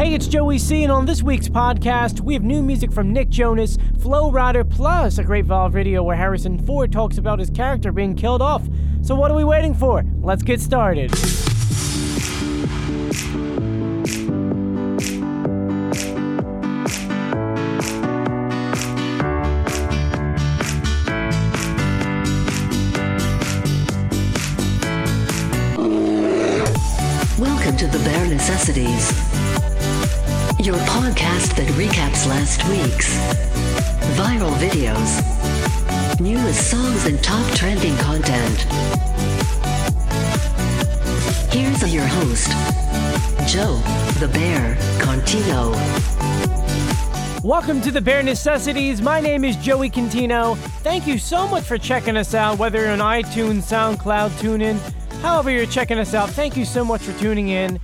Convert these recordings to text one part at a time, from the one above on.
Hey, it's Joey C, and on this week's podcast, we have new music from Nick Jonas, Flo Rida, plus a great Valve video where Harrison Ford talks about his character being killed off. So, what are we waiting for? Let's get started. Welcome to the Bear Necessities, your podcast that recaps last week's viral videos, newest songs, and top trending content. Here's your host, Joe the Bear Contino. Welcome to the Bear Necessities. My name is Joey Cantino. Thank you so much for checking us out, whether you're on iTunes, SoundCloud, TuneIn, however you're checking us out. Thank you so much for tuning in.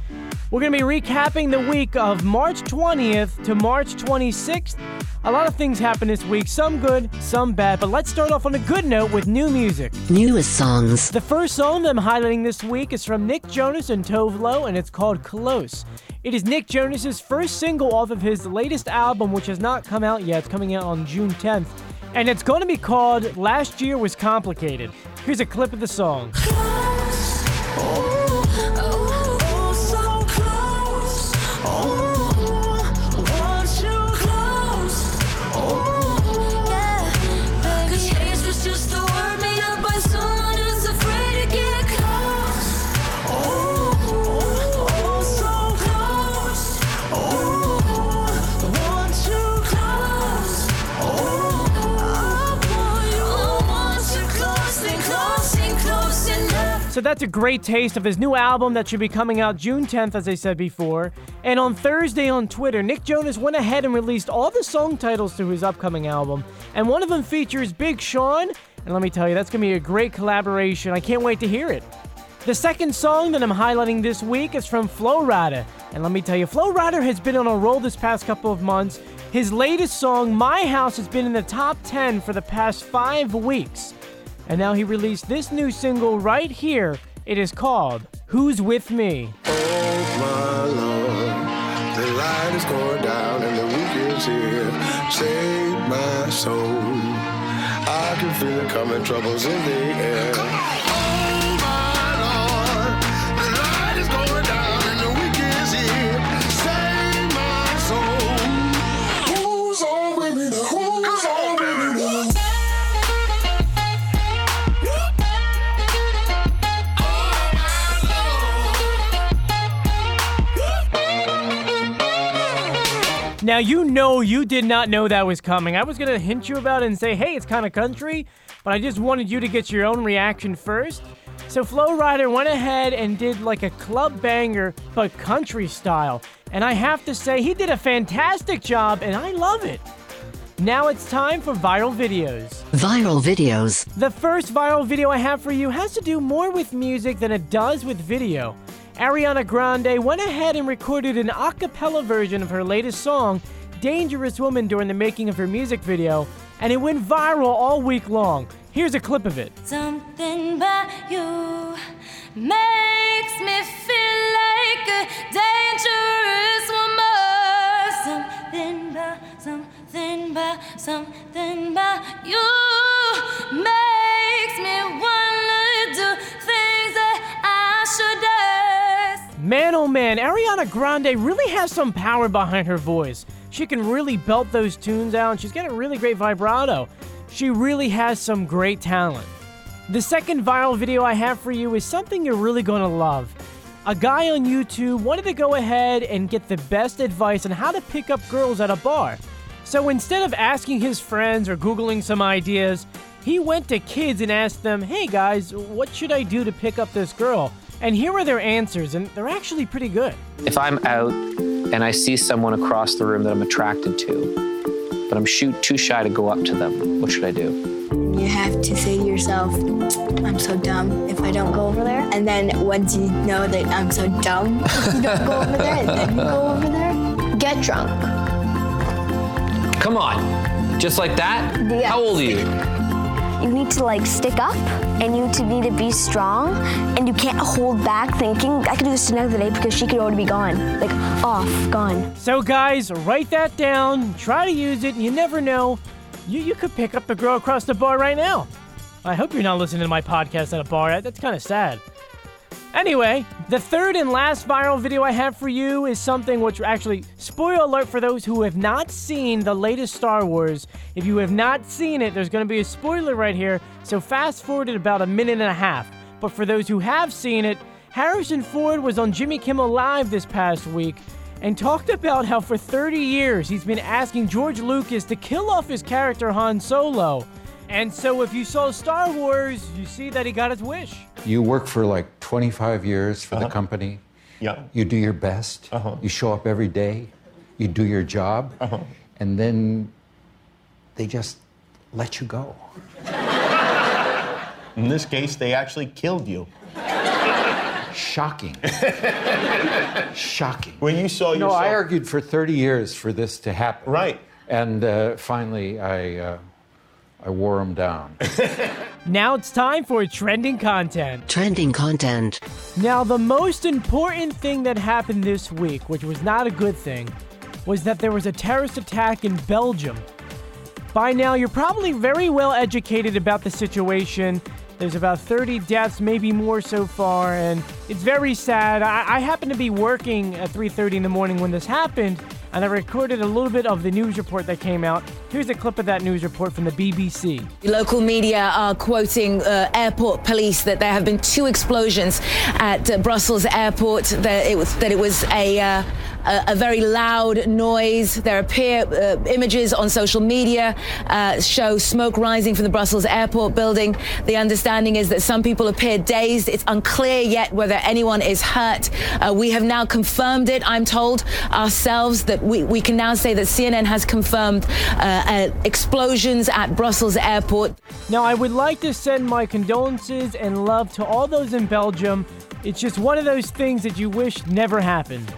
We're going to be recapping the week of March 20th to March 26th. A lot of things happened this week, some good, some bad, but let's start off on a good note with new music. Newest songs, The first song that I'm highlighting this week is from Nick Jonas and Tove Lo, and it's called Close. It is Nick Jonas's first single off of his latest album, which has not come out yet. It's coming out on June 10th, and it's going to be called Last Year Was Complicated. Here's a clip of the song. So that's a great taste of his new album that should be coming out June 10th, as I said before. And on Thursday on Twitter, Nick Jonas went ahead and released all the song titles to his upcoming album. And one of them features Big Sean. And let me tell you, that's going to be a great collaboration. I can't wait to hear it. The second song that I'm highlighting this week is from Flo Rida. And let me tell you, Flo Rida has been on a roll this past couple of months. His latest song, My House, has been in the top 10 for the past five weeks. And now he released this new single right here. It is called Who's With Me. Oh Now, you know you did not know that was coming. I was going to hint you about it and say, hey, it's kind of country, but I just wanted you to get your own reaction first. So, Flo Rida went ahead and did like a club banger, but country style. And I have to say, he did a fantastic job, and I love it. Now it's time for viral videos. viral videos, The first viral video I have for you has to do more with music than it does with video. Ariana Grande went ahead and recorded an a cappella version of her latest song, Dangerous Woman, during the making of her music video, and it went viral all week long. Here's a clip of it. Something you makes me feel like a dangerous woman. Something something something you Man, oh man, Ariana Grande really has some power behind her voice. She can really belt those tunes out, and she's got a really great vibrato. She really has some great talent. The second viral video I have for you is something you're really gonna love. A guy on YouTube wanted to go ahead and get the best advice on how to pick up girls at a bar. So instead of asking his friends or Googling some ideas, he went to kids and asked them, hey guys, what should I do to pick up this girl? And here are their answers, and they're actually pretty good. If I'm out and I see someone across the room that I'm attracted to, but I'm shoot too shy to go up to them, what should I do? You have to say to yourself, I'm so dumb if I don't go over there. And then once you know that I'm so dumb if you don't go over there, then you go over there. Get drunk. Come on, just like that? Yeah. How old are you? You need to like stick up and you to need to be strong and you can't hold back thinking I could do this another day because she could already be gone. Like off, gone. So, guys, write that down. Try to use it. You never know. You, you could pick up the girl across the bar right now. I hope you're not listening to my podcast at a bar. That's kind of sad. Anyway, the third and last viral video I have for you is something which actually, spoiler alert for those who have not seen the latest Star Wars. If you have not seen it, there's going to be a spoiler right here, so fast forward it about a minute and a half. But for those who have seen it, Harrison Ford was on Jimmy Kimmel Live this past week and talked about how for 30 years he's been asking George Lucas to kill off his character Han Solo. And so if you saw Star Wars, you see that he got his wish. You work for like 25 years for the company. Yeah. You do your best. Uh-huh. You show up every day. You do your job. Uh-huh. And then they just let you go. In this case, they actually killed you. Shocking. Shocking. When you saw No, yourself. I argued for 30 years for this to happen. Right. And uh, finally, I, uh, I wore them down. Now it's time for trending content. Trending content. Now, the most important thing that happened this week, which was not a good thing, was that there was a terrorist attack in Belgium. By now, you're probably very well educated about the situation. There's about 30 deaths, maybe more so far, and it's very sad. I, I happened to be working at 3:30 in the morning when this happened, and I recorded a little bit of the news report that came out. Here's a clip of that news report from the BBC. Local media are quoting uh, airport police that there have been two explosions at uh, Brussels airport. That it was that it was a. Uh, a, a very loud noise. There appear uh, images on social media uh, show smoke rising from the Brussels airport building. The understanding is that some people appear dazed. It's unclear yet whether anyone is hurt. Uh, we have now confirmed it, I'm told, ourselves, that we, we can now say that CNN has confirmed uh, uh, explosions at Brussels airport. Now, I would like to send my condolences and love to all those in Belgium. It's just one of those things that you wish never happened.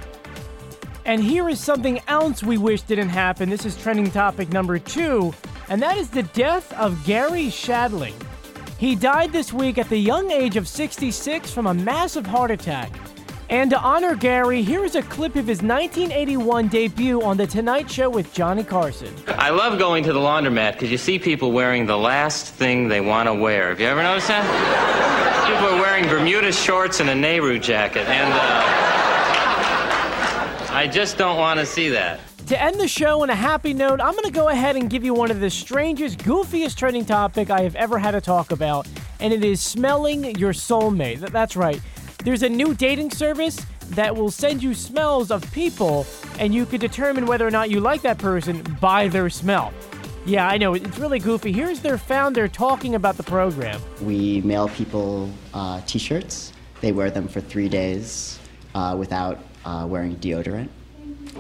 And here is something else we wish didn't happen. This is trending topic number two, and that is the death of Garry Shandling. He died this week at the young age of 66 from a massive heart attack. And to honor Gary, here is a clip of his 1981 debut on The Tonight Show with Johnny Carson. I love going to the laundromat because you see people wearing the last thing they want to wear. Have you ever noticed that? People are wearing Bermuda shorts and a Nehru jacket, and uh, I just don't want to see that. To end the show on a happy note, I'm going to go ahead and give you one of the strangest, goofiest trending topic I have ever had to talk about, and it is smelling your soulmate. That's right. There's a new dating service that will send you smells of people, and you can determine whether or not you like that person by their smell. Yeah, I know, it's really goofy. Here's their founder talking about the program. We mail people uh, t shirts. They wear them for three days uh, without uh, wearing deodorant.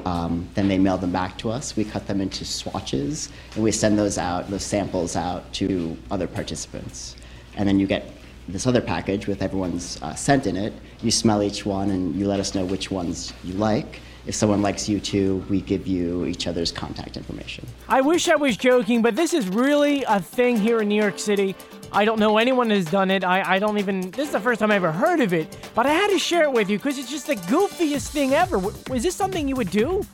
Um, then they mail them back to us. We cut them into swatches and we send those out, those samples out to other participants. And then you get this other package with everyone's uh, scent in it. You smell each one and you let us know which ones you like. If someone likes you too, we give you each other's contact information. I wish I was joking, but this is really a thing here in New York City. I don't know anyone has done it. I, I don't even. This is the first time I ever heard of it, but I had to share it with you because it's just the goofiest thing ever. Is this something you would do?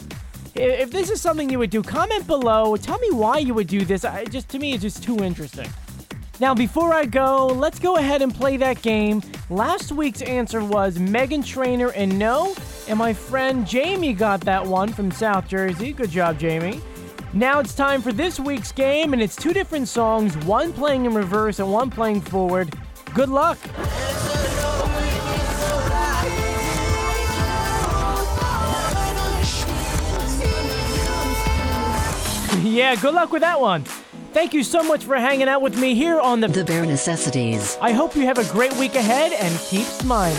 If this is something you would do, comment below. Tell me why you would do this. I just to me, it's just too interesting. Now, before I go, let's go ahead and play that game. Last week's answer was Meghan Trainor and no, and my friend Jamie got that one from South Jersey. Good job, Jamie. Now it's time for this week's game, and it's two different songs, one playing in reverse and one playing forward. Good luck. yeah, good luck with that one. Thank you so much for hanging out with me here on the The Bear Necessities. I hope you have a great week ahead and keep smiling.